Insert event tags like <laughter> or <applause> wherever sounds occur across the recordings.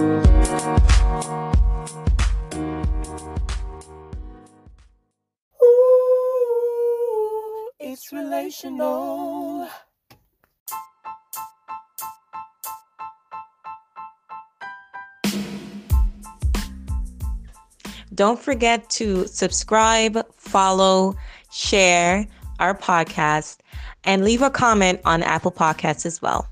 Ooh, it's relational. Don't forget to subscribe, follow, share our podcast, and leave a comment on Apple Podcasts as well.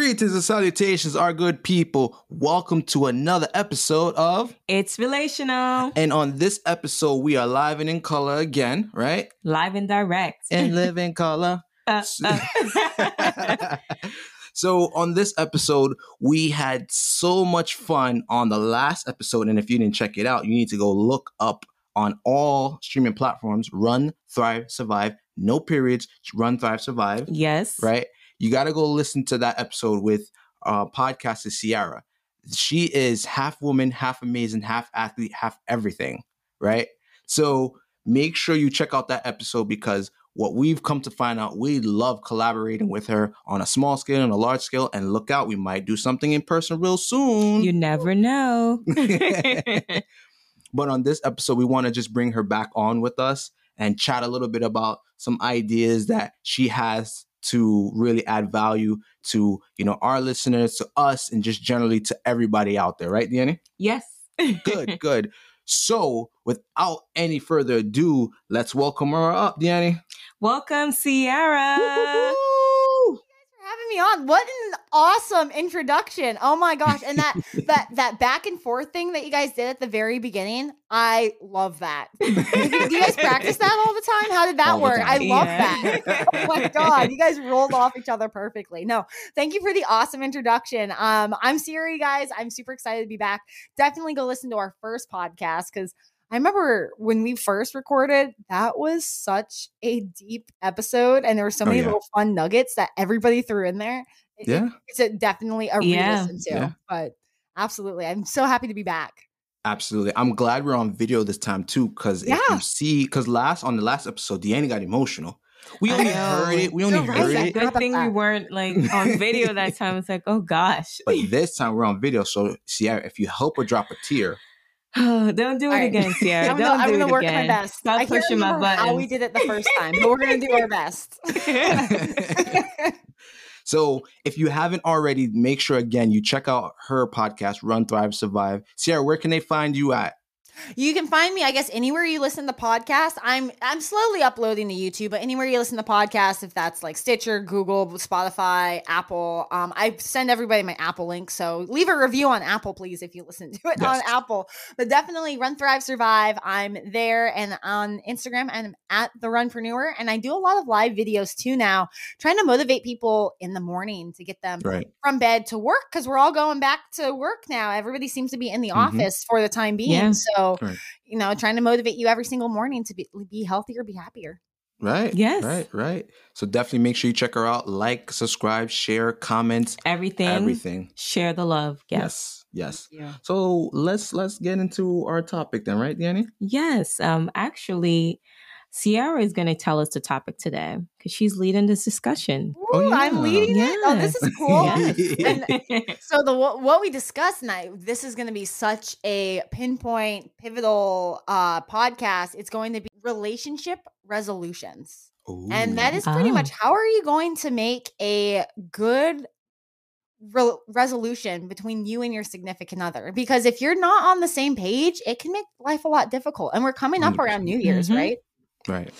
Greetings and salutations, our good people. Welcome to another episode of It's relational, And on this episode, we are live and in color again, right? live and direct. And <laughs> live in color. Uh, uh. <laughs> so on this episode, we had so much fun on the last episode. And if you didn't check it out, you need to go look up on all streaming platforms. Run, thrive, survive. No periods. Run, thrive, survive. yes. right? You got to go listen to that episode with uh, podcaster Ciara. She is half woman, half amazing, half athlete, half everything, right? So make sure you check out that episode because what we've come to find out, we love collaborating with her on a small scale and a large scale. And look out, we might do something in person real soon. You never know. <laughs> <laughs> but on this episode, we want to just bring her back on with us and chat a little bit about some ideas that she has to really add value to you know our listeners, to us, and just generally to everybody out there, right, Danny? yes. Good, <laughs> good. So, without any further ado, let's welcome her up, Danny. Welcome, Ciara. Woo! for having me on. What an awesome introduction. Oh my gosh. And that <laughs> that that back and forth thing that you guys did at the very beginning, I love that. Do you guys practice that all the time? How did that All work? I love Yeah. that. Oh my <laughs> god, you guys rolled off each other perfectly. No, thank you for the awesome introduction. Um, I'm Ciara, guys. I'm super excited to be back. Definitely go listen to our first podcast because I remember when we first recorded, that was such a deep episode, and there were so Oh, many yeah. little fun nuggets that everybody threw in there. It- it- Yeah. it's a, definitely a Yeah. re-listen to. Yeah. But absolutely, I'm so happy to be back. Absolutely. I'm glad we're on video this time too, because if you Yeah. see, because last on the last episode, Deanna got emotional. We only heard it. We only You're right. heard I it. Good thing we weren't like on video that <laughs> time. It's like, oh gosh. But this time we're on video. So Ciara, if you help her drop a tear, <laughs> Don't do it All right. again, Ciara. I'm Don't gonna, I'm do gonna it work again. my best. Stop I can't pushing my remember how we did it the first time, but we're gonna do our best. <laughs> <laughs> so if you haven't already, make sure again you check out her podcast, Run, Thrive, Survive. Ciara, where can they find you at? You can find me, I guess, anywhere you listen to podcasts. I'm I'm slowly uploading to YouTube, but anywhere you listen to podcasts, if that's like Stitcher, Google, Spotify, Apple, um, I send everybody my Apple link. So leave a review on Apple, please, if you listen to it on Apple. But definitely Run, Thrive, Survive. I'm there and on Instagram and at the Runpreneur, and I do a lot of live videos too now, trying to motivate people in the morning to get them Right. from bed to work because we're all going back to work now. Everybody seems to be in the Mhm. office for the time being. Yeah. So, Right. you know, trying to motivate you every single morning to be, be healthier, be happier. Right. Yes. Right. Right. So definitely make sure you check her out. Like, subscribe, share, comment, Everything. everything. Share the love. Yes. Yes. Yes. Yeah. So let's let's get into our topic then, right, Danny? Yes. Um, actually, Sierra is going to tell us the topic today because she's leading this discussion. Oh, Ooh, I'm yeah. leading it. Oh, this is cool. Yes. <laughs> So the what, what we discuss tonight, this is going to be such a pinpoint, pivotal uh, podcast. It's going to be relationship resolutions. And that is pretty Oh. much how are you going to make a good re- resolution between you and your significant other? Because if you're not on the same page, it can make life a lot difficult. And we're coming up around New Year's, Mhm. right? Right.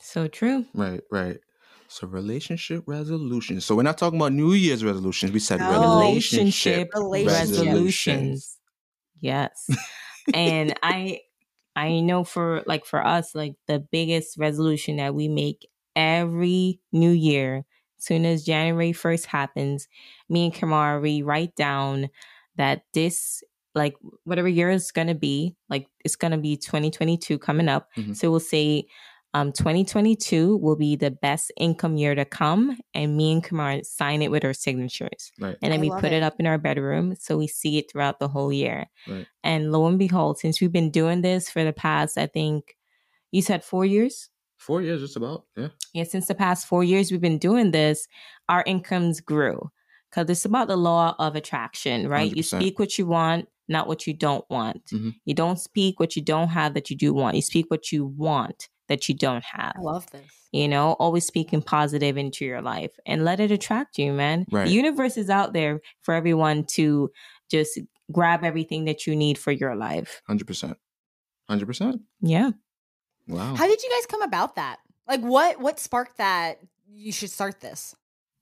so true. Right, right. So relationship resolutions. So we're not talking about New Year's resolutions. We said No. relationship, Relationship Relationship. resolutions. Yes. <laughs> and I I know for like for us, like the biggest resolution that we make every new year, soon as January 1st happens, me and Kamara, we write down that this like whatever year is gonna be, like it's gonna be 2022 coming up. Mhm. So we'll say um 2022 will be the best income year to come, and me and Kamara sign it with our signatures Right. and then I we put it. it. up in our bedroom so we see it throughout the whole year. Right. And lo and behold, since we've been doing this for the past, I think you said four years. Four years, just about. Yeah. Yeah, since the past four years we've been doing this, our incomes grew because it's about the law of attraction, right? 100%. You speak what you want, not what you don't want. Mhm. You don't speak what you don't have that you do want. You speak what you want that you don't have. I love this. You know, always speaking positive into your life and let it attract you, man. Right. The universe is out there for everyone to just grab everything that you need for your life. Hundred percent. Hundred percent. Yeah. Wow. How did you guys come about that? Like, what what sparked that you should start this?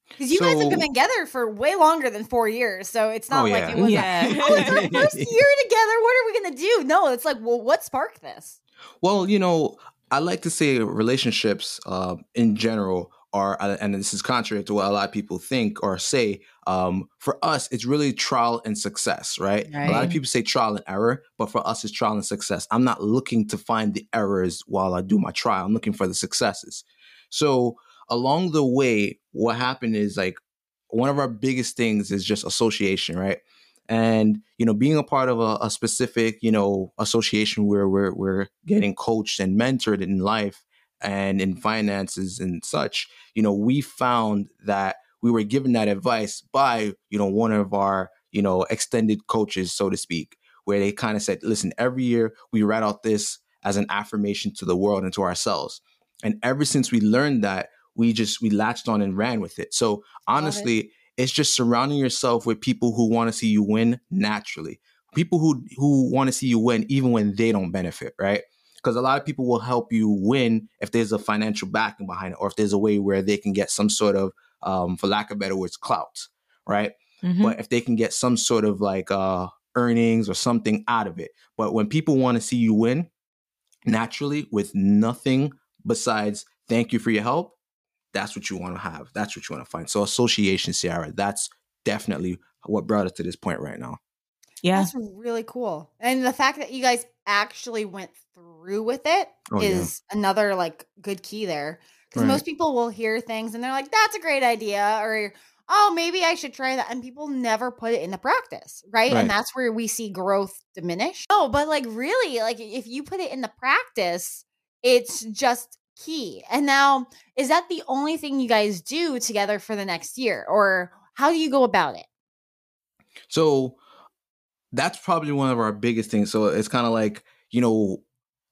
Because you guys have been together for way longer than four years, so it's oh, not Oh, like yeah. it was. Yeah. Like, oh, it's our <laughs> first year together. What are we gonna do? No, it's like, well, what sparked this? Well, you know, I like to say relationships uh, in general are, uh, and this is contrary to what a lot of people think or say. Um, for us, it's really trial and success, right? A lot of people say trial and error, but for us, it's trial and success. I'm not looking to find the errors while I do my trial. I'm looking for the successes. So along the way, what happened is like one of our biggest things is just association, right? And you know being a part of a, a specific you know association where we're, we're getting coached and mentored in life and in finances and such you know we found that we were given that advice by you know one of our you know extended coaches so to speak where they kind of said listen every year we write out this as an affirmation to the world and to ourselves. And ever since we learned that we just we latched on and ran with it. So honestly it's just surrounding yourself with people who want to see you win naturally. People who who want to see you win even when they don't benefit right? Because a lot of people will help you win if there's a financial backing behind it or if there's a way where they can get some sort of um, for lack of better words clout right? Mhm. but if they can get some sort of like uh earnings or something out of it. But when people want to see you win naturally with nothing besides thank you for your help that's what you want to have that's what you want to find so association Ciara, that's definitely what brought us to this point right now yeah. That's really cool. And the fact that you guys actually went through with it is Oh, yeah. another like good key there. Because Right. most people will hear things and they're like, "That's a great idea," or "Oh, maybe I should try that," and people never put it into practice, right? Right. And that's where we see growth diminish. Oh, but like really, like if you put it into practice, it's just key. And now, is that the only thing you guys do together for the next year, or how do you go about it? So that's probably one of our biggest things. So it's kind of like, you know,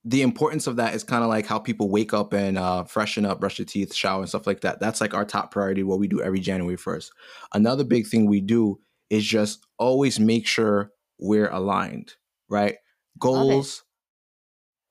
the importance of that is kind of like how people wake up and uh, freshen up, brush their teeth, shower, and stuff like that. That's like our top priority, what we do every January 1st. Another big thing we do is just always make sure we're aligned, right? Goals,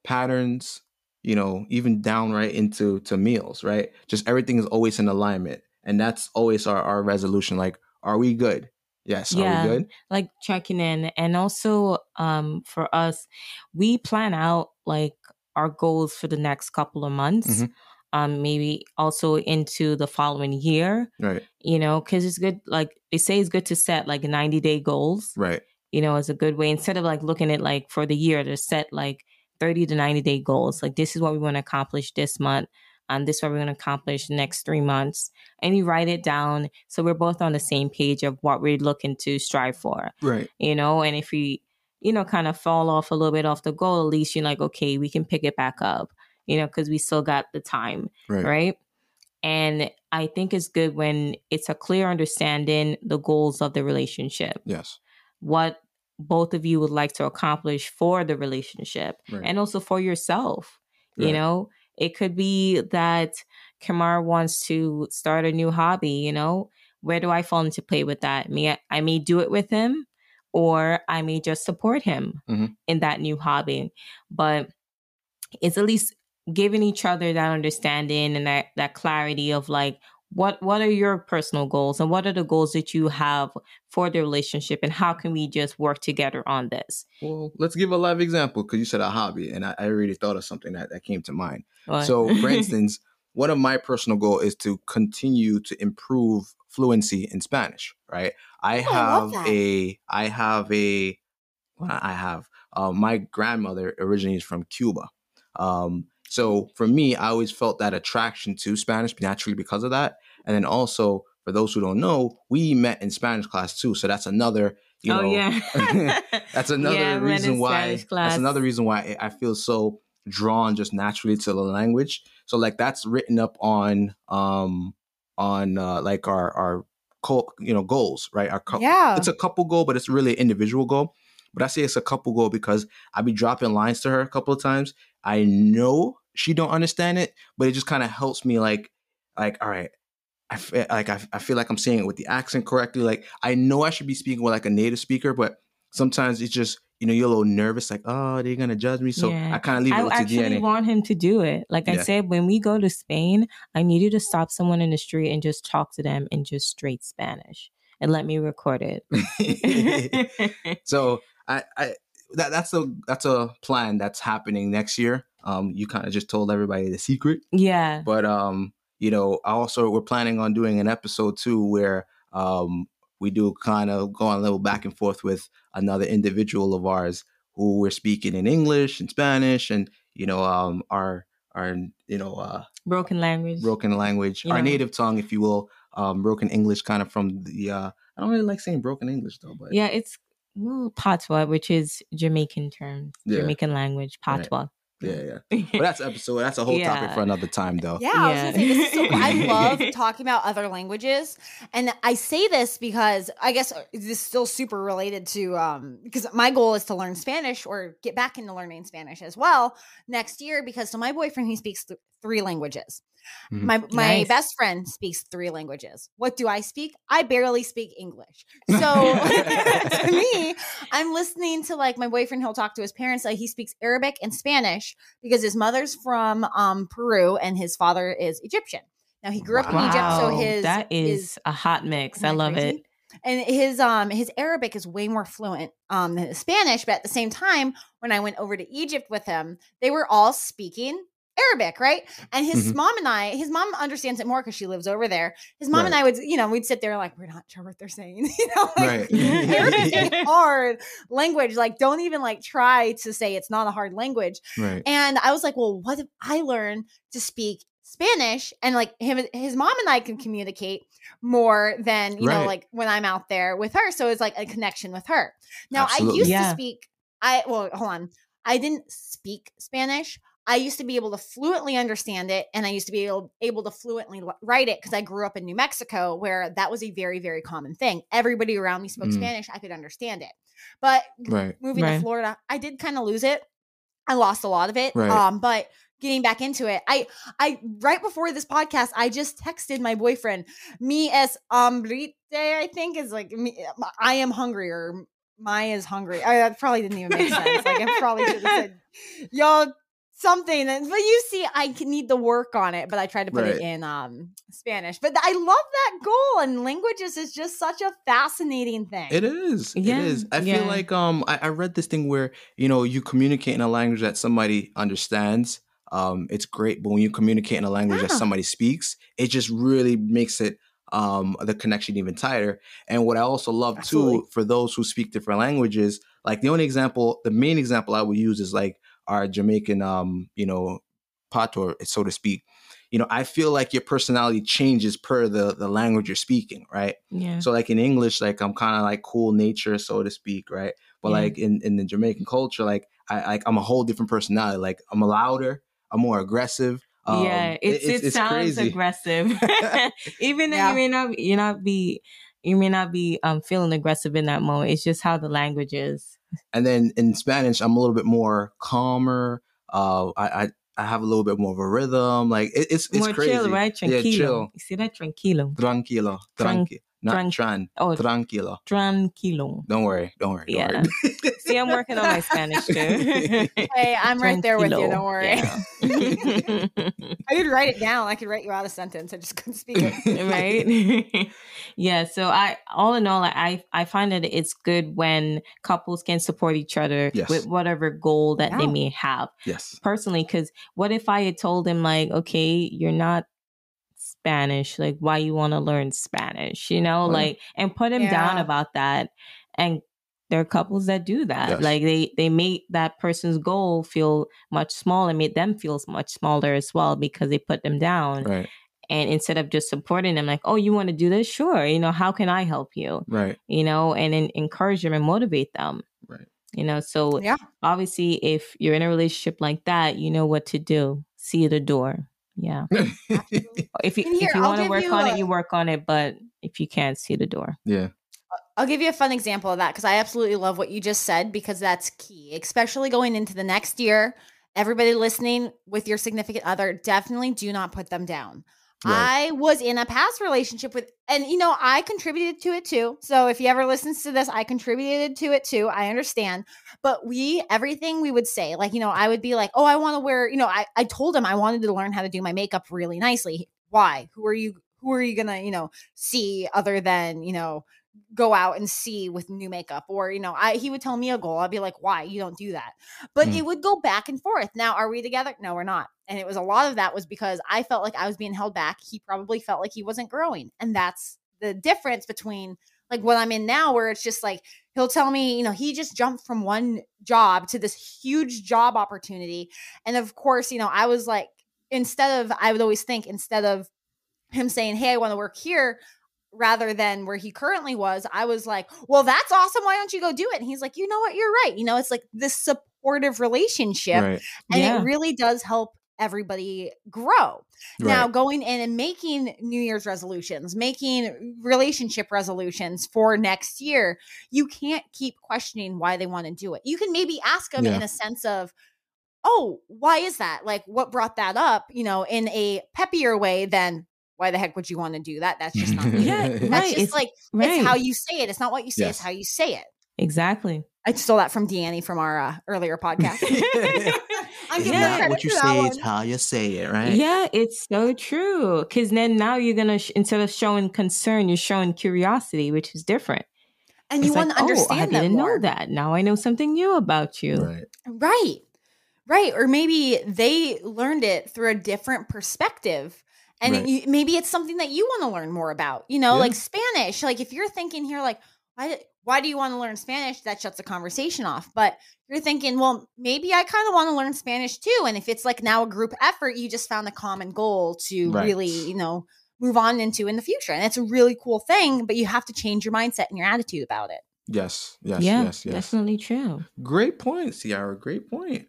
patterns, you know, even down right into to meals, right? Just everything is always in alignment. And that's always our, our resolution. Like, are we good? Yes. Yeah. Are we good? like checking in and also um for us we plan out like our goals for the next couple of months Mhm. um maybe also into the following year Right. you know because it's good like they say it's good to set like 90 day goals Right. you know is a good way instead of like looking at like for the year to set like 30 to 90 day goals like this is what we want to accomplish this month and this is what we're going to accomplish next three months and you write it down so we're both on the same page of what we're looking to strive for Right. you know and if we you know kind of fall off a little bit off the goal at least you're like okay we can pick it back up you know because we still got the time Right. right and i think it's good when it's a clear understanding the goals of the relationship Yes. what both of you would like to accomplish for the relationship Right. and also for yourself you know? It could be that kamar wants to start a new hobby you know? Where do i fall into play with that? May I, may do it with him or i may just support him Mhm. in that new hobby. But it's at least giving each other that understanding and that that clarity of like what what are your personal goals and what are the goals that you have for the relationship and how can we just work together on this Well, let's give a live example because you said a hobby, and I, I already thought of something that, that came to mind. What? So, for <laughs> instance, one of my personal goal is to continue to improve fluency in Spanish. Right? I Oh, I have a, I have a, I have. Uh, my grandmother originally is from Cuba. Um, so for me, I always felt that attraction to Spanish naturally because of that. And then also, for those who don't know, we met in Spanish class too. So that's another, you oh know, yeah <laughs> that's <laughs> another Yeah, we went in reason why that's another reason why I feel so drawn just naturally to the language So like that's written up on um on uh like our our co- you know goals, right? Our co- Yeah. it's a couple goal, but it's really an individual goal. But I say it's a couple goal because I be dropping lines to her a couple of times. I know she don't understand it, but it just kind of helps me like like all right. I feel like I, I feel like I'm saying it with the accent correctly. Like I know I should be speaking with like a native speaker, but sometimes it's just you know you're a little nervous, like oh they're gonna judge me, so Yeah. I kind of leave it I actually want him to do it. Like I said, when we go to Spain, I need you to stop someone in the street and just talk to them in just straight Spanish and let me record it. <laughs> so I, I that that's a that's a plan that's happening next year. Um, you kind of just told everybody the secret, yeah. but um, you know, I also we're planning on doing an episode too where um we do kind of go on a little back and forth with another individual of ours who we're speaking in English and Spanish and you know um our our you know uh Broken language. broken language, our native tongue, if you will, um broken English, kind of from the uh I don't really like saying broken English though, but Yeah, it's well, patois, which is Jamaican term, Yeah. Jamaican language, Right. Patois. yeah, yeah. <laughs> But that's episode. That's a whole topic for another time, though. Yeah, I was Yeah. gonna say this is so. I <laughs> love talking about other languages, and I say this because I guess uh, this is still super related to um because my goal is to learn Spanish or get back into learning Spanish as well next year. Because so my boyfriend he speaks th- three languages. Mhm. My my Nice. best friend speaks three languages. What do I speak? I barely speak English. <laughs> So <laughs> to me, I'm listening to like my boyfriend. He'll talk to his parents. Like he speaks Arabic and Spanish because his mother's from um, Peru and his father is Egyptian. Now he grew up in Egypt, so Wow, his that is, a hot mix. I love crazy? it. and his um his Arabic is way more fluent um than his Spanish. But at the same time, when I went over to Egypt with him, they were all speaking Arabic, right? And his Mhm. mom and I, his mom understands it more because she lives over there. His mom and I would, you know, we'd sit there like we're not sure what they're saying, <laughs> you know. like, Right. Arabic is a hard language. Like, don't even like try to say it's not a hard language. right. And I was like, well, what if I learn to speak Spanish and like him, his mom and I can communicate more than, you know, like when I'm out there with her. So it's like a connection with her. Now, I used Yeah. to speak, I, well, hold on. I didn't speak Spanish. I used to be able to fluently understand it and I used to be able, able to fluently write it because I grew up in New Mexico where that was a very, very common thing. Everybody around me spoke Mm. Spanish. I could understand it. But Right. moving to Florida, I did kind of lose it. I lost a lot of it. Right. Um, but getting back into it, I I right before this podcast, I just texted my boyfriend, me es hambrite, I think is like me, I am hungry or my is hungry. I that probably didn't even make sense. Like I probably should have said, <laughs> yo, something. And- But you see, I need the work on it, but I tried to put it in um Spanish. But I love that goal, and languages is just such a fascinating thing. It is. Yeah, It is. I yeah. feel like um I, I read this thing where, you know, you communicate in a language that somebody understands. Um, it's great, but when you communicate in a language that somebody speaks, it just really makes it um the connection even tighter. And what I also love Absolutely. too for those who speak different languages, like the only example, the main example I would use is like our Jamaican um, you know, patois, so to speak. You know, I feel like your personality changes per the the language you're speaking, right? Yeah. So like in English, like I'm kind of like cool nature, so to speak, right? But Yeah. like in, in the Jamaican culture, like I like I'm a whole different personality. Like I'm a louder, I'm more aggressive. Um, yeah, it's, it, sounds crazy. aggressive. <laughs> <laughs> Even though Yeah. you may not you not be you may not be um feeling aggressive in that moment. It's just how the language is. And then in Spanish, I'm a little bit more calmer. Uh, I I, I have a little bit more of a rhythm. Like it, it's it's More crazy. chill, right? Yeah, Tranquilo. chill. You see that? Tranquilo. Tranquilo, Tran- tranqui, not tran- tran, Oh, tranquilo. tranquilo. Don't worry, don't worry. Don't Yeah. worry. <laughs> See, I'm working on my Spanish too. <laughs> Hey, I'm right there with you. Don't worry. Yeah. <laughs> I could write it down. I could write you out a sentence. I just couldn't speak it. right yeah so i all in all i i find that it's good when couples can support each other Yes. with whatever goal that they may have yes. personally because what if i had told him like okay you're not spanish like why you want to learn spanish you know yeah. like and put him down about that and there are couples that do that Yes. like they they make that person's goal feel much smaller and made them feel much smaller as well because they put them down Right. and instead of just supporting them like oh you want to do this sure you know how can i help you Right. you know and then encourage them and motivate them Right. you know so Yeah. obviously if you're in a relationship like that you know what to do see the door Yeah. <laughs> Oh, if you here, if you want to work you on a- it, you work on it. But if you can't see the door, yeah. Uh, I'll give you a fun example of that because I absolutely love what you just said because that's key, especially going into the next year. Everybody listening with your significant other, definitely do not put them down. Right. I was in a past relationship with, and you know, I contributed to it too. So if you ever listens to this, I contributed to it too. I understand. But we, everything we would say, like, you know, I would be like, oh, I want to wear, you know, I, I told him I wanted to learn how to do my makeup really nicely. Why? Who are you? Who are you gonna, you know, see other than, you know, go out and see with new makeup or you know i he would tell me a goal i'd be like why? You don't do that. But Mm. it would go back and forth now are we together? No we're not. And it was a lot of that was because i felt like i was being held back he probably felt like he wasn't growing and that's the difference between like what i'm in now where it's just like he'll tell me you know he just jumped from one job to this huge job opportunity and of course you know i was like instead of i would always think instead of him saying hey i want to work here rather than where he currently was, I was like, well, that's awesome. Why don't you go do it? And he's like, you know what? You're right. You know, it's like this supportive relationship. Right. And Yeah. it really does help everybody grow. Now, going in and making New Year's resolutions, making relationship resolutions for next year, you can't keep questioning why they want to do it. You can maybe ask them Yeah. in a sense of, oh, why is that? Like, what brought that up, you know, in a peppier way than, why the heck would you want to do that? That's just not <laughs> me. Yeah, That's right. just It's- like right? it's how you say it. It's not what you say, it's how you say it. exactly. I stole that from Deannie from our uh, earlier podcast. <laughs> <laughs> I'm giving Yeah. her what you say one. is how you say it, right? Yeah, it's so true. Because then now you're gonna sh- instead of showing concern, you're showing curiosity, which is different. and you It's want to understand Oh, I didn't more. know that. Now I know something new about you. Right. Right. Right. Or maybe they learned it through a different perspective. And Right. you, maybe it's something that you want to learn more about, you know, Yeah. like Spanish. Like if you're thinking here, like, why, why do you want to learn Spanish? That shuts the conversation off. But you're thinking, well, maybe I kind of want to learn Spanish too. And if it's like now a group effort, you just found a common goal to Right. really, you know, move on into in the future. And it's a really cool thing, but you have to change your mindset and your attitude about it. Yes. Yes. yeah, yes. Yes. definitely true. Great point, Ciara. Great point.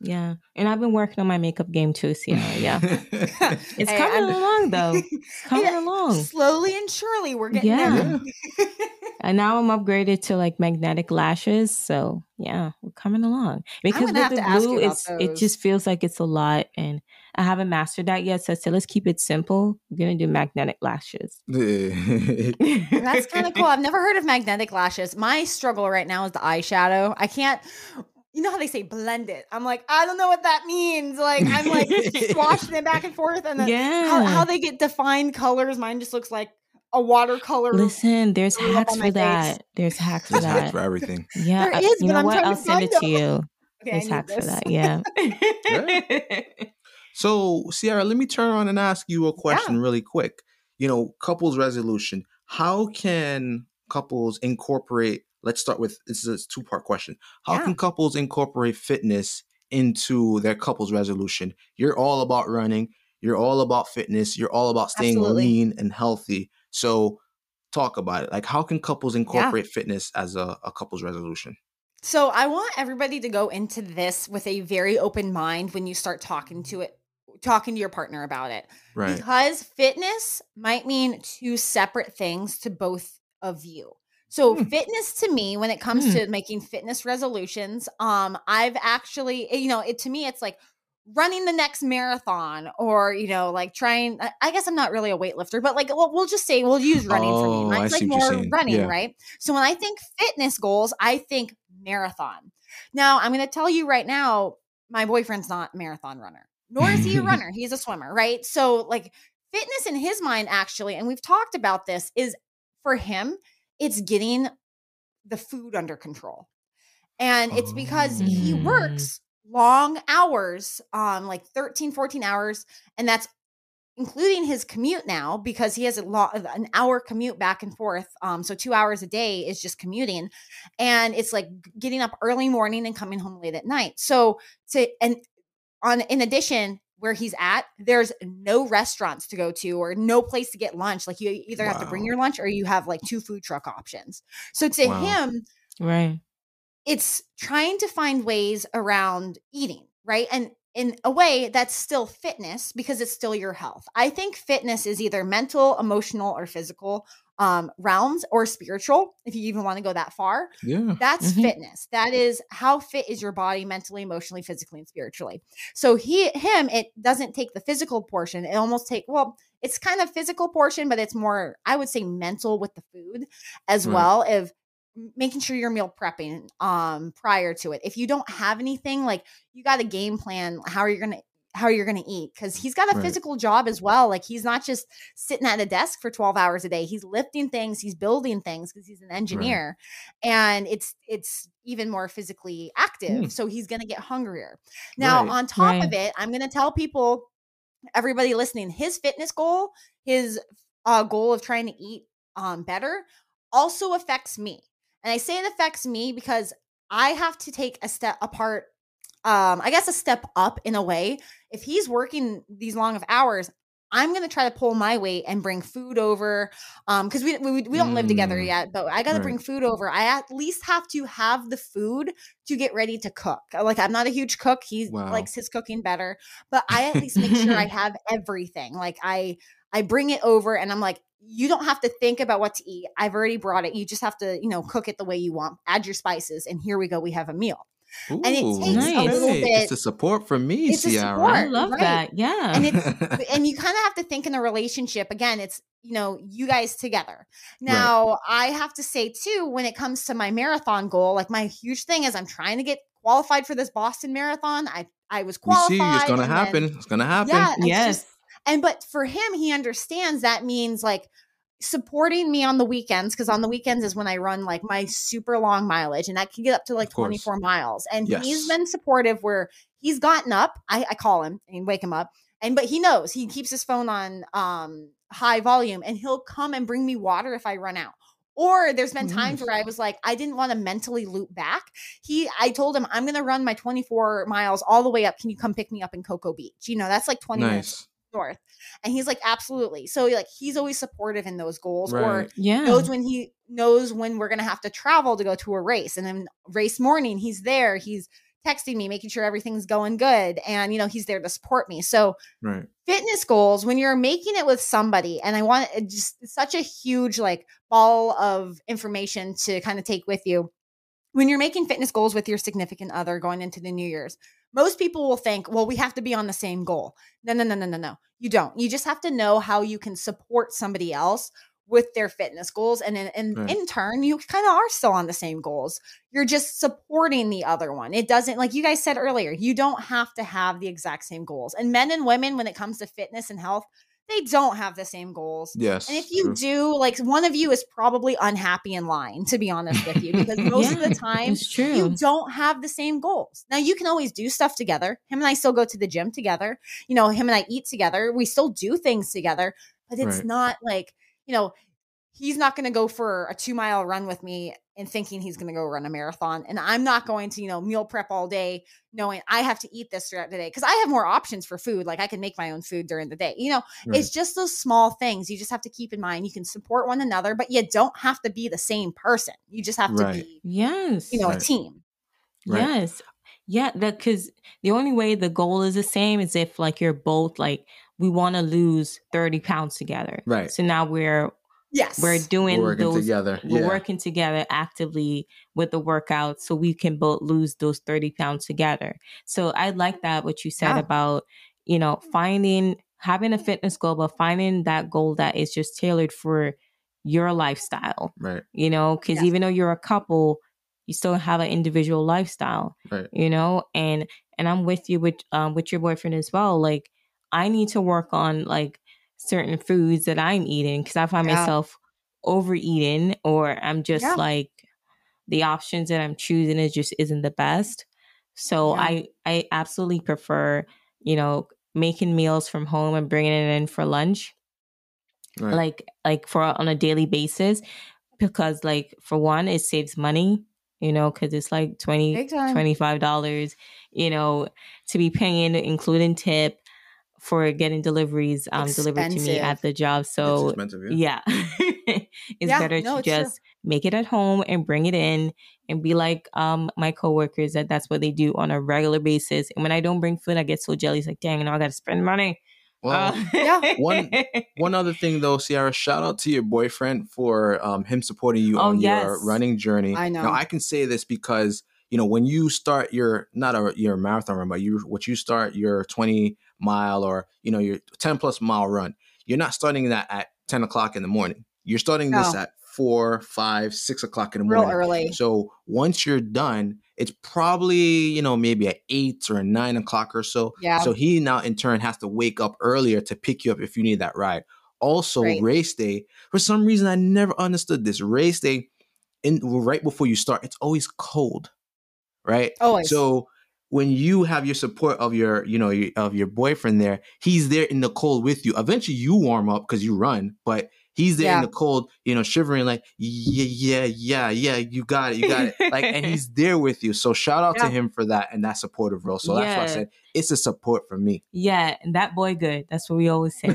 Yeah, and I've been working on my makeup game too, Ciara. Yeah, <laughs> it's Hey, coming I'm- along though. <laughs> It's coming Yeah, along. Slowly and surely, we're getting Yeah. there. <laughs> And now I'm upgraded to like magnetic lashes. So yeah, we're coming along. Because with the to ask you blue, about it's it just feels like it's a lot, and I haven't mastered that yet. So I said, let's keep it simple. We're gonna do magnetic lashes. That's kind of cool. I've never heard of magnetic lashes. My struggle right now is the eyeshadow. I can't. You know how they say blend it? I'm like, I don't know what that means. Like, I'm like swashing it back and <laughs> forth, and then yeah. how, how they get defined colors. Mine just looks like a watercolor. Listen, there's hacks for my face. that. There's hacks for that. Hacks for everything. Yeah, There I- is, you but know I'm what? trying to I'll send it to you. Okay, There's need hacks for that. Yeah. <laughs> So, Ciara, let me turn on and ask you a question really quick. You know, couples resolution. How can couples incorporate? Let's start with this is a two part question. How Yeah. can couples incorporate fitness into their couples resolution? You're all about running. You're all about fitness. You're all about staying Absolutely. lean and healthy. So, talk about it. Like, how can couples incorporate fitness as a, a couples resolution? So I want everybody to go into this with a very open mind when you start talking to it, talking to your partner about it. Right. because fitness might mean two separate things to both of you. So Hmm. fitness to me when it comes Hmm. to making fitness resolutions, um I've actually you know, it to me it's like running the next marathon or you know like trying I- guess I'm not really a weightlifter but like we'll, we'll just say we'll use running for Oh, me. I Mine's like see what you're more running, Yeah. right? So when I think fitness goals, I think marathon. Now, I'm going to tell you right now my boyfriend's not a marathon runner. Nor is he a <laughs> runner. He's a swimmer, right? So like fitness in his mind actually and we've talked about this is for him it's getting the food under control and it's because he Oh. works long hours um like 13 14 hours and that's including his commute now because he has a lot an hour commute back and forth um so 2 hours a day is just commuting and it's like getting up early morning and coming home late at night so to and on in addition where he's at there's no restaurants to go to or no place to get lunch like you either have to bring your lunch or you have like two food truck options so to Wow. him right. it's trying to find ways around eating right and in a way that's still fitness because it's still your health. I think fitness is either mental, emotional, or physical um realms or spiritual if you even want to go that far Yeah. that's Mhm. fitness that is how fit is your body mentally emotionally physically and spiritually so he him it doesn't take the physical portion it almost take well it's kind of physical portion but it's more i would say mental with the food as Right. well of making sure you're meal prepping um prior to it if you don't have anything like you got a game plan how are you gonna how you're gonna eat because he's got a Right. physical job as well like he's not just sitting at a desk for 12 hours a day he's lifting things he's building things because he's an engineer and it's it's even more physically active Hmm. so he's gonna get hungrier now Right. on top of it i'm gonna tell people everybody listening his fitness goal his uh, goal of trying to eat um, better also affects me and i say it affects me because i have to take a step apart um, i guess a step up in a way. If he's working these long of hours i'm going to try to pull my weight and bring food over um because we, we we don't live together Mm. yet but i got to Right. bring food over. I at least have to have the food to get ready to cook. Like i'm not a huge cook. He Wow. likes his cooking better but i at least make sure i <laughs> have everything. Like i i bring it over and i'm like you don't have to think about what to eat. I've already brought it. You just have to you know cook it the way you want. Add your spices and here we go. We have a meal and it Ooh, takes a little bit- It's a support from me, It's Ciara. support. I love right. that. Yeah. And it's- <laughs> and you kind of have to think in a relationship again it's you know you guys together now i have to say too when it comes to my marathon goal like my huge thing is i'm trying to get qualified for this boston marathon i i was qualified see it's gonna and then- happen. it's gonna happen. yeah yes. just- and but for him he understands that means like supporting me on the weekends because on the weekends is when i run like my super long mileage and that can get up to like 24 miles and Yes. he's been supportive where he's gotten up I, I call him and wake him up and but he knows he keeps his phone on um high volume and he'll come and bring me water if i run out or there's been times where i was like i didn't want to mentally loop back. He i told him i'm gonna run my 24 miles all the way up. Can you come pick me up in cocoa beach? You know that's like 20 minutes nice. North and he's like absolutely so like he's always supportive in those goals or Yeah. knows when he knows when we're gonna have to travel to go to a race and then race morning he's there he's texting me making sure everything's going good and you know he's there to support me so Right. fitness goals when you're making it with somebody and i want it just it's such a huge like ball of information to kind of take with you when you're making fitness goals with your significant other going into the new year's most people will think well we have to be on the same goal. No no no no no no. You don't. You just have to know how you can support somebody else with their fitness goals and in, in, in turn you kind of are still on the same goals. You're just supporting the other one. It doesn't like you guys said earlier you don't have to have the exact same goals. And men and women when it comes to fitness and health they don't have the same goals Yes. and if you true. do like one of you is probably unhappy in line to be honest with you because <laughs> most of the time you don't have the same goals. Now you can always do stuff together. Him and I still go to the gym together. You know, him and I eat together. We still do things together, but it's Right. not like, you know, he's not going to go for a 2 mile run with me and thinking he's going to go run a marathon and I'm not going to, you know, meal prep all day knowing I have to eat this throughout the day cuz I have more options for food. Like I can make my own food during the day. You know, Right. it's just those small things you just have to keep in mind. You can support one another, but you don't have to be the same person. You just have to be, yes. you know, Right. a team. Right. Yes. Yeah, that because the only way the goal is the same is if like you're both like we want to lose 30 pounds together. Right. So now we're Yes. we're doing We're working those together. we're Yeah. working together actively with the workout so we can both lose those 30 pounds together. So I like that what you said Yeah. about, you know, finding having a fitness goal, but finding that goal that is just tailored for your lifestyle Right. you know because Yes. even though you're a couple you still have an individual lifestyle Right. you know and and i'm with you with um with your boyfriend as well like i need to work on like certain foods that i'm eating because i find Yeah. myself overeating or i'm just Yeah. like the options that i'm choosing is just isn't the best so Yeah. i i absolutely prefer you know making meals from home and bringing it in for lunch Right. like like for on a daily basis because like for one it saves money you know because it's like 20 25 dollars you know to be paying including tip for getting deliveries um delivered to me at the job so expensive, yeah. yeah <laughs> it's Yeah, better no, to it's true. just make it at home and bring it in and be like um my coworkers that that's what they do on a regular basis. And when I don't bring food, I get so jealous. Like, dang, now I got to spend money. Well, Uh, yeah. one <laughs> one other thing though, Ciara, shout out to your boyfriend for um, him supporting you Oh, on yes. your running journey. I know. Now I can say this because you know when you start your not a your marathon run, but you what you start your twenty mile or you know your ten plus mile run, you're not starting that at ten o'clock in the morning. You're starting this No. at four, five, six o'clock in the Real morning. early. So once you're done, it's probably, you know, maybe at eight or nine o'clock or so. Yeah. So he now in turn has to wake up earlier to pick you up if you need that ride. Also, Right. race day, for some reason I never understood this. Race day in right before you start, it's always cold. Right? Always. So when you have your support of your, you know, your, of your boyfriend there, he's there in the cold with you. Eventually you warm up because you run, but he's there in the cold, you know, shivering like, yeah, yeah, yeah, yeah, you got it, you got it. Like, and he's <laughs> there with you. So shout out to him for that and that supportive role. So that's why I said it's a support for me. yeah, and that boy good. That's what we always say.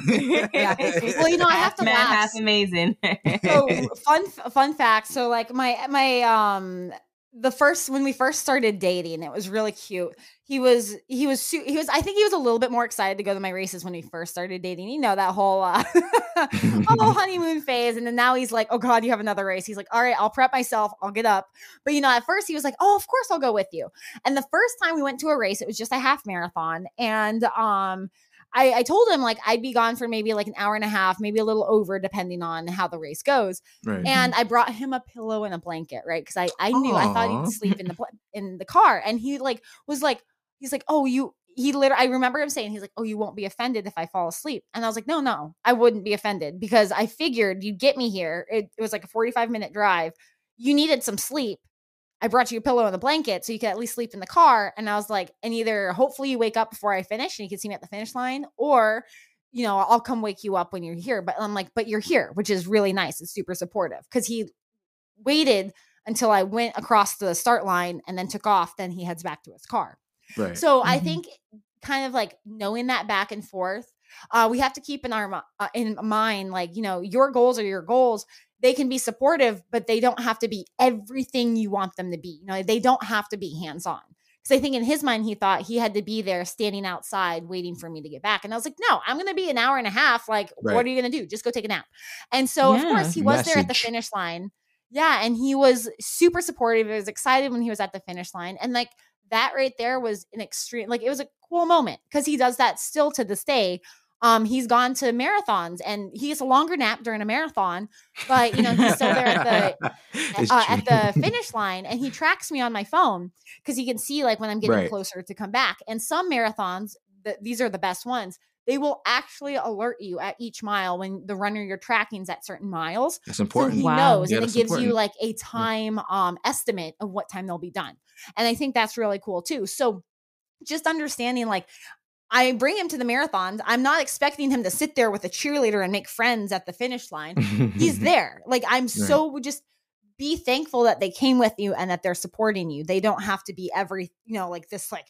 Yeah. <laughs> Well, you know, I have to man, laugh. half amazing. so <laughs> fun fun fact so like my my um the first when we first started dating it was really cute. He was he was he was i think he was a little bit more excited to go to my races when we first started dating. You know that whole uh <laughs> whole <laughs> honeymoon phase and then now he's like oh god you have another race. He's like all right i'll prep myself i'll get up. But you know at first he was like oh of course i'll go with you. And the first time we went to a race it was just a half marathon and um I, I told him like I'd be gone for maybe like an hour and a half, maybe a little over, depending on how the race goes. right. And I brought him a pillow and a blanket, right? Because I I knew I thought he'd sleep in the in the car, and he like was like he's like oh you he literally I remember him saying he's like oh you won't be offended if I fall asleep, and I was like no no I wouldn't be offended because I figured you'd get me here. It, it was like a forty five minute drive. You needed some sleep. I brought you a pillow and a blanket so you could at least sleep in the car. And I was like, and either hopefully you wake up before I finish and you can see me at the finish line, or you know, I'll come wake you up when you're here. But I'm like, but you're here, which is really nice. It's super supportive because he waited until I went across the start line and then took off. Then he heads back to his car. right. So I Mhm. think kind of like knowing that back and forth, uh, we have to keep in our uh, in mind, like you know, your goals are your goals. They can be supportive, but they don't have to be everything you want them to be. You know, they don't have to be hands on. Because I think in his mind, he thought he had to be there standing outside waiting for me to get back. And I was like, no, I'm going to be an hour and a half. Like, Right. what are you going to do? Just go take a nap. And so, of course, he was there at the finish line. Yeah. And he was super supportive. He was excited when he was at the finish line. And like that right there was an extreme, like, it was a cool moment because he does that still to this day. Um, he's gone to marathons and he gets a longer nap during a marathon, but you know, he's still there at the <laughs> uh, at the finish line and he tracks me on my phone because he can see like when I'm getting Right. closer to come back. And some marathons, th- these are the best ones. They will actually alert you at each mile when the runner you're tracking is at certain miles. That's So important. he Wow. knows Yeah, and it that's gives you like a time um estimate of what time they'll be done. And I think that's really cool too. So just understanding like I bring him to the marathons. I'm not expecting him to sit there with a cheerleader and make friends at the finish line he's <laughs> there. Like I'm so just be thankful that they came with you and that they're supporting you. They don't have to be every, you know, like this like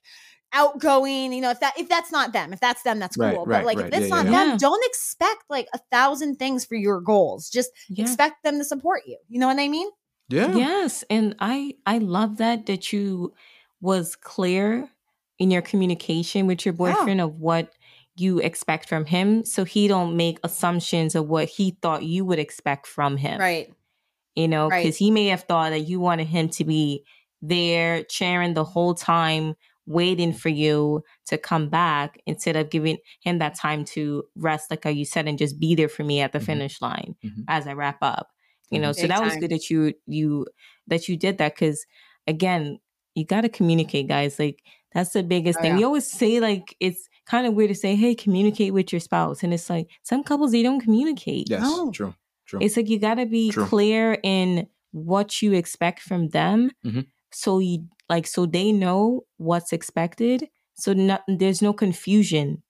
outgoing, you know, if that if that's not them, if that's them, that's Right, cool. right, but like right. if that's Yeah, not yeah. them, Yeah. don't expect like a thousand things for your goals. Just yeah. expect them to support you. You know what I mean? yeah. Yes, and I I love that that you was clear in your communication with your boyfriend of what you expect from him so he don't make assumptions of what he thought you would expect from him. Right. You know, Right. cuz he may have thought that you wanted him to be there cheering the whole time waiting for you to come back instead of giving him that time to rest like how you said and just be there for me at the Mhm. finish line Mhm. as I wrap up. You know, so Big that was good that you you that you did that cuz again, you got to communicate guys. Like that's the biggest Oh, thing. yeah. We always say like it's kind of weird to say, "Hey, communicate with your spouse." And it's like some couples they don't communicate. Yes. No. True. True. It's like you got to be True. clear in what you expect from them, Mhm. so you like so they know what's expected. So not, there's no confusion,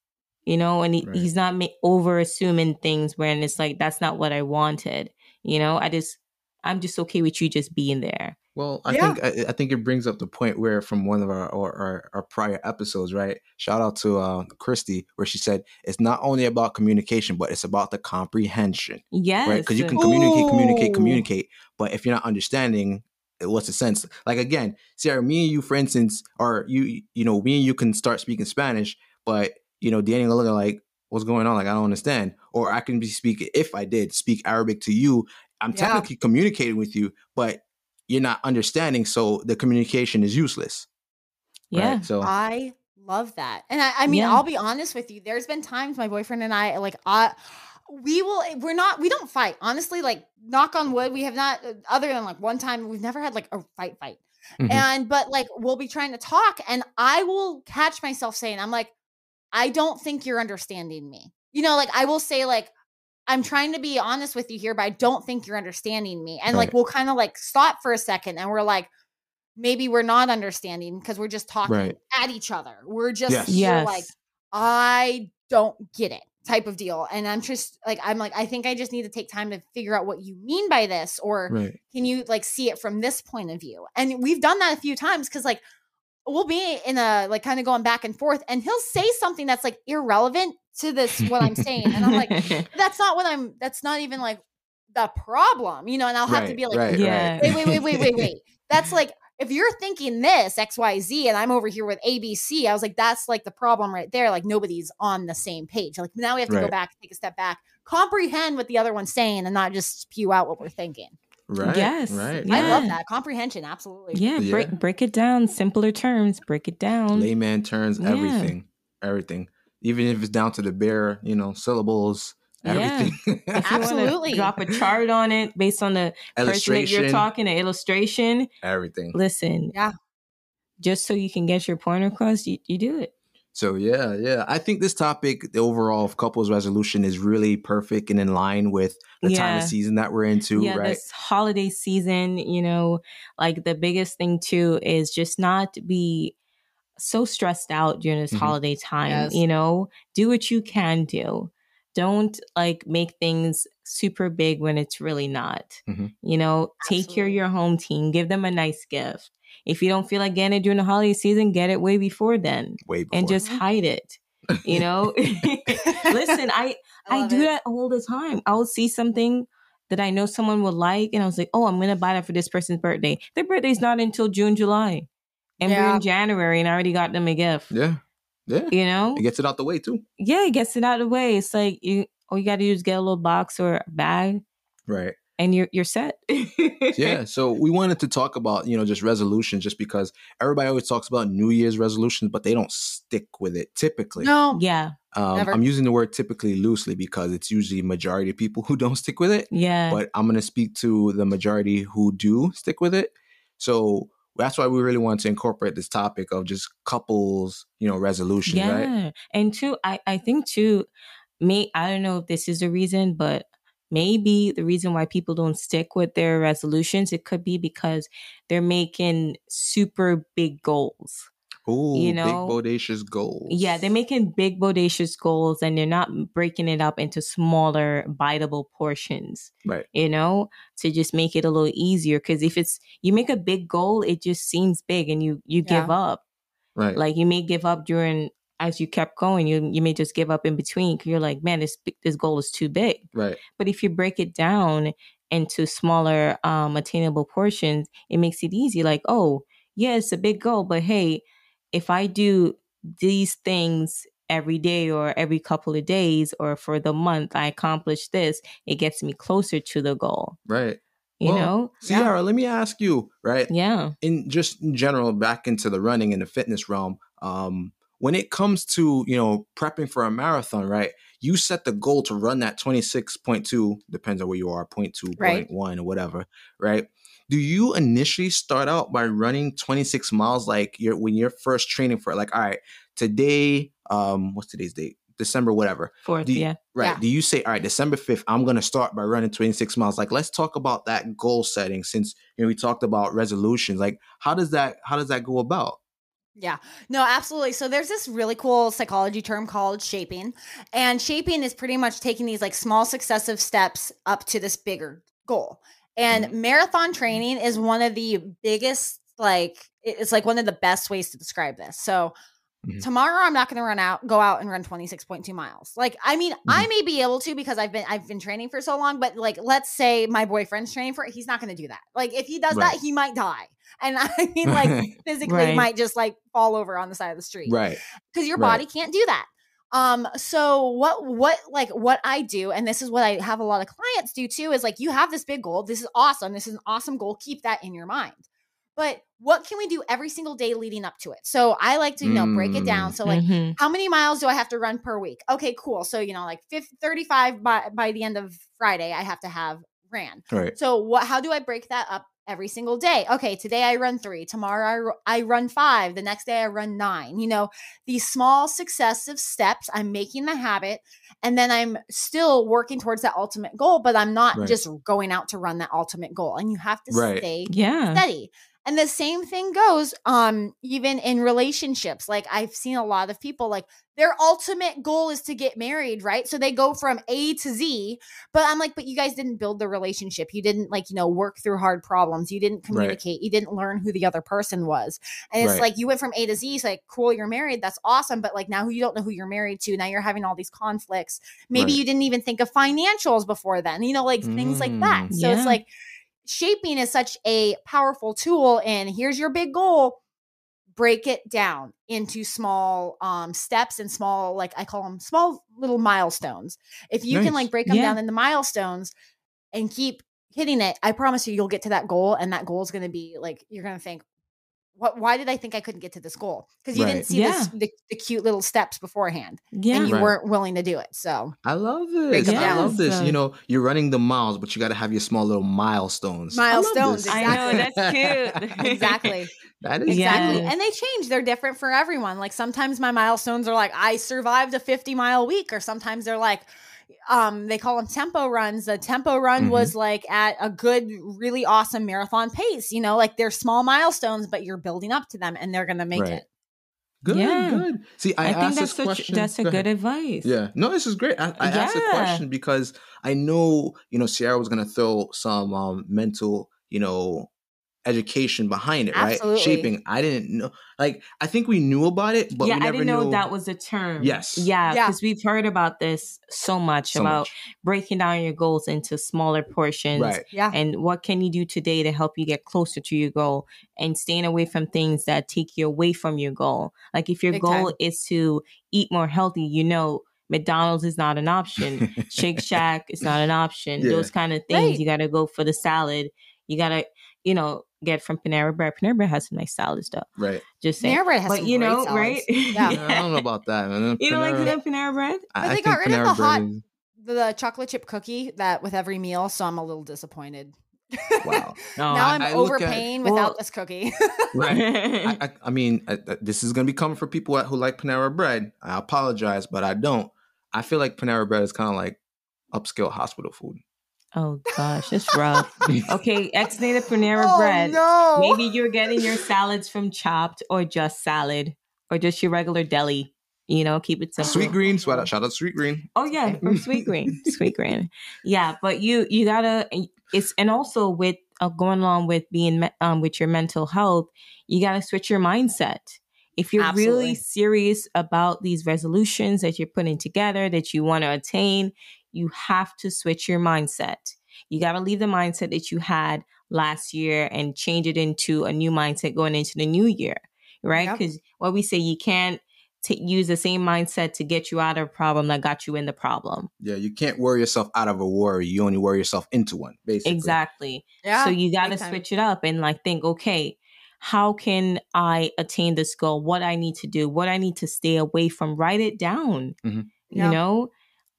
you know, and he, Right. he's not ma- over assuming things when it's like that's not what I wanted. You know, I just I'm just okay with you just being there. Well, I Yeah. think I, I think it brings up the point where from one of our our, our, our prior episodes, right? Shout out to uh, Christy, where she said it's not only about communication, but it's about the comprehension, Yes. right? Because you can communicate, communicate, Ooh. communicate, but if you're not understanding, what's the sense? Like again, Sarah, me and you, for instance, are you, you know, me and you can start speaking Spanish, but you know, Danny will look like, what's going on? Like I don't understand. Or I can be speaking if I did speak Arabic to you, I'm Yeah. technically communicating with you, but you're not understanding, so the communication is useless. yeah. Right? So I love that. And I, I mean, Yeah. I'll be honest with you. There's been times my boyfriend and I, like, I, we will, we're not, we don't fight. Honestly, like, knock on wood, we have not, uh, other than like one time, we've never had like a fight fight. Mhm. And, but like, we'll be trying to talk and I will catch myself saying, I'm like, I don't think you're understanding me. You know, like, I will say, like, I'm trying to be honest with you here, but I don't think you're understanding me. And like, we'll kind of like stop for a second and we're like, maybe we're not understanding because we're just talking Right. at each other. We're just Yes. Yes. like, I don't get it type of deal. And I'm just like, I'm like, I think I just need to take time to figure out what you mean by this, or right, can you like see it from this point of view? And we've done that a few times because like we'll be in a like kind of going back and forth, and he'll say something that's like irrelevant to this what I'm saying, and I'm like, <laughs> that's not what I'm. That's not even like the problem, you know. And I'll have to be like, right, Yeah. right. wait, wait, wait, wait, wait, wait. <laughs> That's like if you're thinking this XYZ and I'm over here with ABC, I was like, that's like the problem right there. Like nobody's on the same page. Like now we have to go back, take a step back, comprehend what the other one's saying and not just spew out what we're thinking. Right. Yes. Right. Yeah. I love that. Comprehension, absolutely. yeah, break Yeah. break it down, simpler terms, break it down. Layman terms, Yeah. everything, everything. Even if it's down to the bare, you know, syllables, everything. <laughs> If Absolutely. drop a chart on it based on the person that Illustration, you're talking, an illustration. everything. Listen, Yeah. just so you can get your point across, you, you do it. So yeah, yeah. I think this topic, the overall of couples resolution, is really perfect and in line with the time of season that we're into, yeah, right? this holiday season, you know, like the biggest thing too is just not to be so stressed out during this Mhm. holiday time. Yes. You know, do what you can do. Don't like make things super big when it's really not. Mhm. You know, take care of your home team, give them a nice gift. If you don't feel like getting it during the holiday season, get it way before then Way before. and just hide it. You know, <laughs> listen, I I, love do it. that all the time. I will see something that I know someone will like, and I was like, "Oh, I'm gonna buy that for this person's birthday." Their birthday's not until June, July, and we're in January, and I already got them a gift. yeah, yeah. You know, It gets it out the way too. yeah, it gets it out of the way. It's like you all you got to do is get a little box or a bag, Right. And you're you're set. <laughs> yeah so we wanted to talk about you know just resolutions just because everybody always talks about new year's resolutions but they don't stick with it typically No. yeah, um, i'm using the word typically loosely because it's usually majority of people <laughs> who don't stick with it yeah, but i'm going to speak to the majority who do stick with it so that's why we really want to incorporate this topic of just couples you know resolutions yeah. right And two, I I think too, me, I don't know if this is the reason, but maybe the reason why people don't stick with their resolutions it could be because they're making super big goals. Ooh, You know, big bodacious goals Yeah, they're making big bodacious goals and they're not breaking it up into smaller biteable portions. Right. You know, to just make it a little easier cuz if it's you make a big goal, it just seems big and you you give up. right Like you may give up during as you kept going, you you may just give up in between because you're like, man, this this goal is too big. right But if you break it down into smaller, um, attainable portions, it makes it easy. Like, oh, yeah, it's a big goal, but hey, if I do these things every day or every couple of days or for the month, I accomplish this, it gets me closer to the goal. right You Well, know? Ciara, let me ask you, right? Yeah. in just in general back into the running and the fitness realm um when it comes to you know prepping for a marathon right you set the goal to run that 26.2 depends on where you are 0.2 Right. 0.1 or whatever right do you initially start out by running 26 miles like you're when you're first training for it like all right today um what's today's date december whatever Fourth, Do you- yeah. Right. Yeah. Do you say, all right, December 5th, I'm going to start by running 26 miles? Like, let's talk about that goal setting since, you know, we talked about resolutions. Like, how does that, how does that go about? Yeah, no, absolutely. So there's this really cool psychology term called shaping. And shaping is pretty much taking these like small successive steps up to this bigger goal. And Mm-hmm. marathon training is one of the biggest, like, it's like one of the best ways to describe this. So, Mhm. tomorrow I'm not going to run out, go out and run 26.2 miles. Like, I mean, I Mm-hmm. may be able to because I've been, I've been training for so long, but like, let's say my boyfriend's training for it, he's not going to do that. Like, if he does Right. that, he might die. And <laughs> I mean, <laughs> like, physically Right. might just like fall over on the side of the street Right. because your Right. body can't do that um so what what like what i do and this is what i have a lot of clients do too is like you have this big goal this is awesome this is an awesome goal keep that in your mind but what can we do every single day leading up to it so i like to you know break it down Mm. so like Mhm. how many miles do i have to run per week okay cool so you know like 50, 35 by by the end of friday i have to have ran Right. so what? How do I break that up every single day? Okay, today I run three. Tomorrow I, I run five. The next day I run nine. You know, these small successive steps. I'm making the habit, and then I'm still working towards that ultimate goal. But I'm not Right. just going out to run that ultimate goal. And you have to Right. stay Yeah. steady. And the same thing goes um even in relationships. Like I've seen a lot of people like their ultimate goal is to get married, right? So they go from A to Z, but I'm like but you guys didn't build the relationship. You didn't like, you know, work through hard problems. You didn't Right. communicate. You didn't learn who the other person was. And it's Right. like you went from A to Z, it's like cool, you're married. That's awesome, but like now you don't know who you're married to. Now you're having all these conflicts. Maybe Right. you didn't even think of financials before then. You know, like things like that. Mm. So Yeah. it's like shaping is such a powerful tool and here's your big goal break it down into small um steps and small like i call them small little milestones if you can like break them Yeah. down into milestones and keep hitting it i promise you you'll get to that goal and that goal is going to be like you're going to think what why did i think i couldn't get to this goal because you Right. didn't see Yeah. this the, the cute little steps beforehand Yeah. and you Right. weren't willing to do it so I love this. them I love this. Yes. You know, you're running the miles, but you got to have your small little milestones. I love Milestones, this. <laughs> I know that's cute. <laughs> <laughs> exactly that is Exactly. Yes. And they change. They're different for everyone. Like sometimes my milestones are like I survived a 50 mile week or sometimes they're like um they call them tempo runs. The tempo run Mhm. was like at a good really awesome marathon pace, you know, like they're small milestones but you're building up to them and they're going to make Right. it. Good, Yeah. good. See, I, I, think asked that's this such question. that's a Go good ahead. advice. Yeah, no, this is great. I, I asked a question because I know, you know, Ciara was gonna throw some um, mental, you know, education behind it, right? Shaping. I didn't know. Like, I think we knew about it, but yeah, we I didn't know knew that was a term. Yes. Yeah, Yeah. because we've heard about this so much so about much. breaking down your goals into smaller portions. Right. Yeah. And what can you do today to help you get closer to your goal and staying away from things that take you away from your goal? Like if your Big goal time. is to eat more healthy, you know, McDonald's is not an option. Shake <laughs> Shack is not an option. Yeah. Those kind of things. Right. You got to go for the salad. You got to, you know, get from Panera Bread. Panera Bread has some nice salads though. right. Just saying. Panera Bread has but some you know, salads. right? Yeah. I don't know about that. Man. <laughs> You don't like Panera- the Panera Bread? I- But I they got think rid of the Bread hot- is- The chocolate chip cookie that with every meal, so I'm a little disappointed. Wow. <laughs> No. now I- I'm I look at- overpaying without Well- this cookie. <laughs> Right. I, I, I mean, I, I- this is gonna be coming for people who like Panera Bread. I apologize, but I don't. I feel like Panera Bread is kind of like upscale hospital food. Oh gosh, it's rough. okay, ex-native Panera <laughs> oh Bread. no. Maybe you're getting your salads from Chopt or just salad or just your regular deli. You know, keep it simple. Sweet Green, shout out, shout out Sweet Green. Oh yeah, <laughs> from Sweet Green, Sweet Green. Yeah, but you you gotta it's and also with uh, going along with being me- um with your mental health, you gotta switch your mindset. If you're Absolutely. really serious about these resolutions that you're putting together that you want to attain, you have to switch your mindset. You got to leave the mindset that you had last year and change it into a new mindset going into the new year, right? Yep. Because what we say, you can't t- use the same mindset to get you out of a problem that got you in the problem. Yeah, you can't worry yourself out of a worry. You only worry yourself into one, basically. Exactly. yeah. so you got to switch it up and like think, okay, how can I attain this goal? What I need to do, what I need to stay away from, write it down. Mhm. Yeah. You know,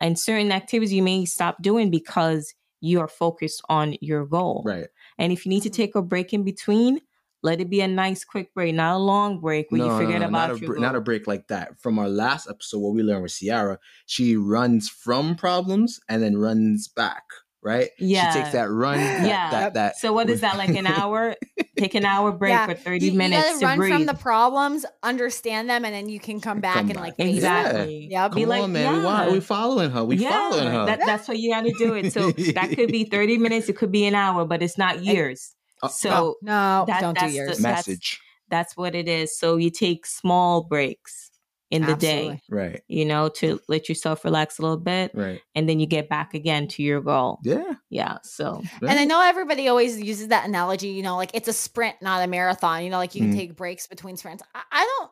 and certain activities you may stop doing because you are focused on your goal. Right. And if you need to take a break in between, let it be a nice quick break, not a long break where you forget about not a, your br- not a break like that. From our last episode, what we learned with Ciara, she runs from problems and then runs back. Right? Yeah. She takes that run. That, Yeah. That, that, So what is that like an <laughs> hour? Take an hour break Yeah, for 30 you, you minutes gotta to run breathe. from the problems, understand them, and then you can come back Come and like back. exactly. Yeah, Come Be like, on, man. We, wa- yeah. we following her. We following her. That, that's what you got to do it. So <laughs> that could be 30 minutes, it could be an hour, but it's not years. Uh, So No, That- don't do that's the- yours. that's- message. that's what it is. So you take small breaks in the day, Right. you know, to let yourself relax a little bit, Right. and then you get back again to your goal. Yeah. Yeah. So And I know everybody always uses that analogy, you know, like it's a sprint, not a marathon. You know, like you can Mhm. take breaks between sprints. I, I don't.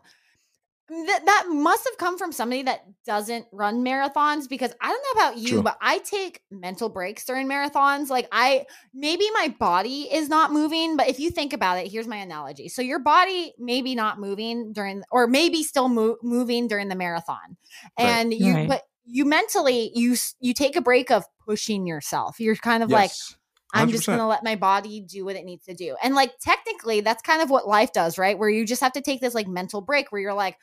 That, that must have come from somebody that doesn't run marathons because I don't know about you, True. but I take mental breaks during marathons. Like I maybe my body is not moving, but if you think about it, here's my analogy. So your body maybe not moving during or maybe still mo- moving during the marathon. Right. And you Right. but you mentally you you take a break of pushing yourself. You're kind of like I'm just 100%. going to let my body do what it needs to do. And like technically, that's kind of what life does, right? Where you just have to take this like mental break where you're like,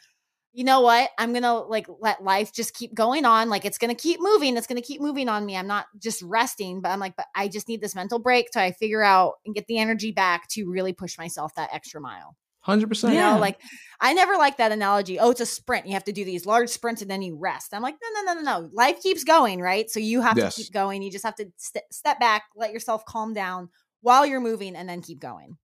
you know what? I'm going to like let life just keep going on. Like it's going to keep moving. It's going to keep moving on me. I'm not just resting, but I'm like, but I just need this mental break to I figure out and get the energy back to really push myself that extra mile. Hundred percent. You Yeah. know, like I never like that analogy. Oh, it's a sprint. You have to do these large sprints and then you rest. I'm like, no, no, no, no, no. Life keeps going, right? So you have Yes. to keep going. You just have to st- step back, let yourself calm down while you're moving, and then keep going.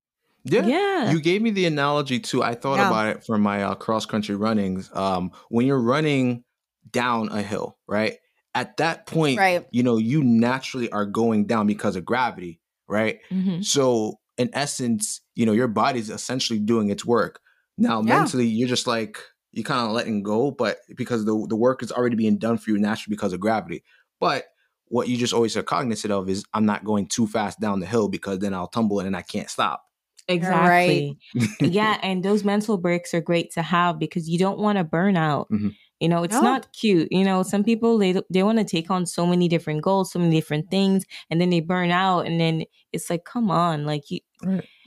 Yeah. yeah. You gave me the analogy too. I thought Yeah. about it for my uh, cross country runnings. Um, when you're running down a hill, right? At that point, Right. you know, you naturally are going down because of gravity, right? Mhm. So in essence, you know, your body's essentially doing its work. Now Yeah. mentally, you're just like you're kind of letting go, but because the the work is already being done for you naturally because of gravity. But what you just always are cognizant of is I'm not going too fast down the hill because then I'll tumble and I can't stop. Exactly. yeah, <laughs> and those mental breaks are great to have because you don't want to burn out. Mhm. You know, it's No. not cute. You know, some people they they want to take on so many different goals, so many different things, and then they burn out, and then it's like, come on, like you,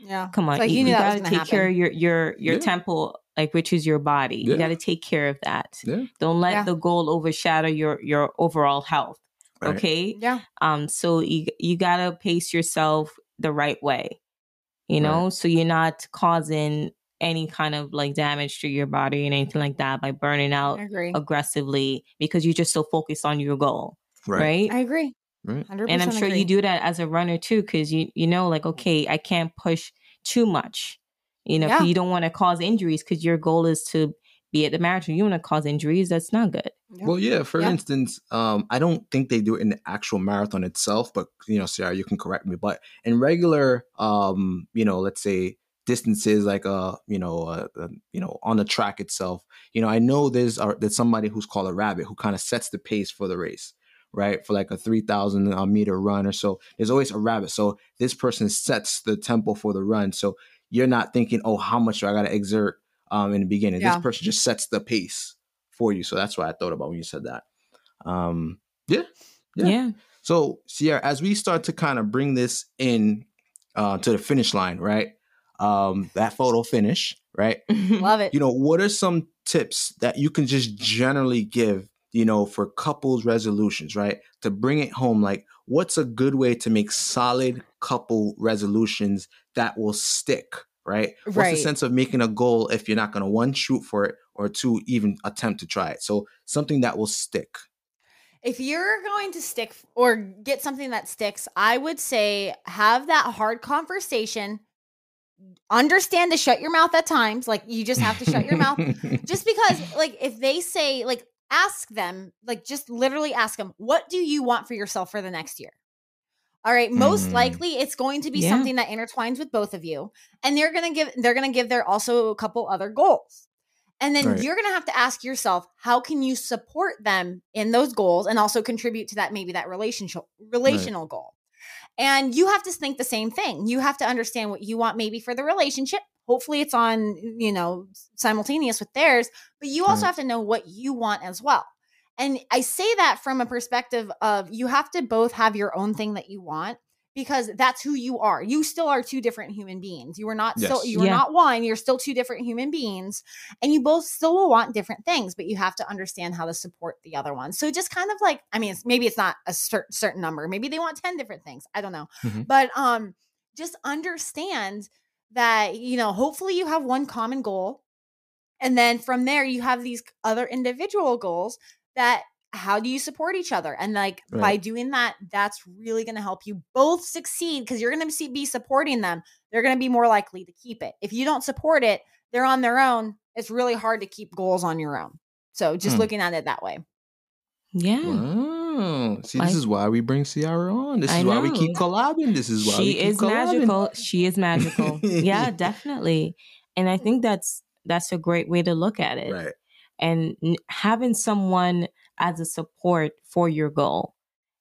Yeah. come on, like you, you you got to gonna take care of your your your Yeah. temple, like which is your body. You got to take care of that. Yeah. Don't let Yeah. the goal overshadow your your overall health. Right. Okay. Yeah. Um, so you you gotta pace yourself the right way, you know, so you're not causing any kind of like damage to your body and anything like that by burning out aggressively because you're just so focused on your goal, right? I agree. Right. 100% And I'm sure agree. you do that as a runner too, because you you know, like, okay, I can't push too much, you know, Yeah. you don't want to cause injuries because your goal is to be at the marathon. You want to cause injuries, that's not good. Yeah. Well, yeah. For Yeah. instance, um, I don't think they do it in the actual marathon itself, but you know, Ciara, you can correct me. But in regular, um, you know, let's say distances like uh, you know, uh, uh, you know, on the track itself, you know, I know there's uh, there's somebody who's called a rabbit who kind of sets the pace for the race, right? For like a three thousand uh, meter run or so, there's always a rabbit. So this person sets the tempo for the run. So you're not thinking, oh, how much do I got to exert um, in the beginning? Yeah. This person just sets the pace for you. So that's what I thought about when you said that. Um, yeah. Yeah. Yeah. So Ciara, as we start to kind of bring this in uh, to the finish line, right? Um, that photo finish, right? <laughs> Love it. You know, what are some tips that you can just generally give, you know, for couples resolutions, right? To bring it home, like what's a good way to make solid couple resolutions that will stick, right? What's the sense of making a goal if you're not going to one shoot for it or two even attempt to try it? So something that will stick. if you're going to stick or get something that sticks, I would say have that hard conversation. Understand to shut your mouth at times. Like you just have to shut your mouth. Just <laughs> because, like, if they say, like, ask them, like, just literally ask them, what do you want for yourself for the next year? All right. Most Mm. likely it's going to be Yeah. something that intertwines with both of you. And they're gonna give they're gonna give their also a couple other goals. And then Right. you're going to have to ask yourself, how can you support them in those goals and also contribute to that maybe that relationship relational goal? And you have to think the same thing. You have to understand what you want maybe for the relationship. Hopefully it's on, you know, simultaneous with theirs, but you also Right. have to know what you want as well. And I say that from a perspective of you have to both have your own thing that you want because that's who you are. You still are two different human beings. You are not still Yes. you are Yeah. not one. You're still two different human beings, and you both still will want different things, but you have to understand how to support the other one. So just kind of like, I mean, it's, maybe it's not a cer- certain number. Maybe they want ten different things. I don't know, Mhm. but um, just understand that you know. Hopefully, you have one common goal, and then from there, you have these other individual goals that how do you support each other and like by doing that that's really going to help you both succeed because you're going to be supporting them they're going to be more likely to keep it if you don't support it they're on their own it's really hard to keep goals on your own so just Hmm. looking at it that way Yeah. Wow. See, Like- this is why we bring Ciara on. This I is why we know. keep collabing. This is why we she keep is collabing. magical she is magical yeah <laughs> definitely and i think that's that's a great way to look at it Right. And having someone as a support for your goal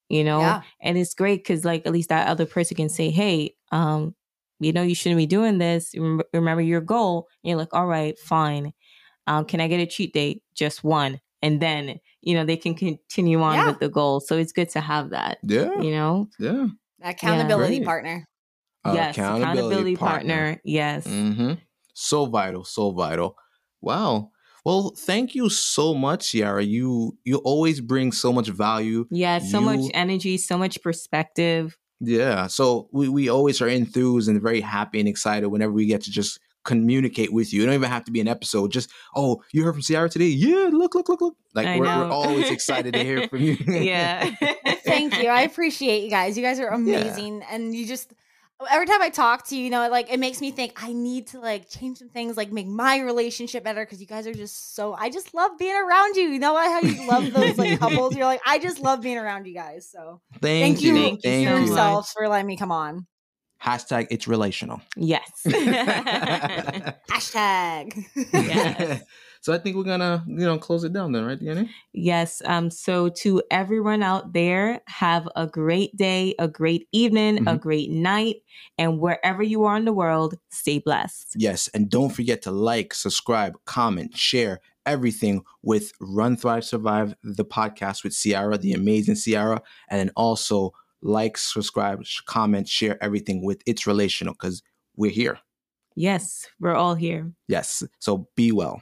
you know? Yeah. and it's great because like at least that other person can say hey um you know you shouldn't be doing this. Remember your goal. And you're like all right fine. Um can i get a cheat day? Just one. And then you know they can continue on Yeah. with the goal. So it's good to have that Yeah. you know? Yeah. accountability Great. partner. Yes. Accountability partner, yes. Hmm So vital, so vital. Wow. Well, thank you so much, Ciara. You you always bring so much value. Yeah, so much energy, so much perspective. Yeah. So we, we always are enthused and very happy and excited whenever we get to just communicate with you. It don't even have to be an episode. Just, oh, you heard from Ciara today? Yeah, look, look, look, look. Like we're, we're always excited to hear from you. <laughs> yeah. <laughs> thank you i appreciate you guys you guys are amazing and you just every time i talk to you you know like it makes me think i need to like change some things like make my relationship better because you guys are just so i just love being around you you know how you love those like couples you're like i just love being around you guys so Thank, thank you. you, Thank you Thank so you. yourselves for letting me come on Hashtag it's relational. yes. <laughs> <laughs> hashtag <laughs> Yes. So I think we're gonna, you know, close it down then, right, Danny? yes. Um, so to everyone out there, have a great day, a great evening, a Mhm. great night, and wherever you are in the world, stay blessed. Yes, and don't forget to like, subscribe, comment, share everything with Run Thrive Survive, the podcast with Ciara, the amazing Ciara, and then also like, subscribe, comment, share everything with It's Relational because we're here. Yes, we're all here. Yes, so be well.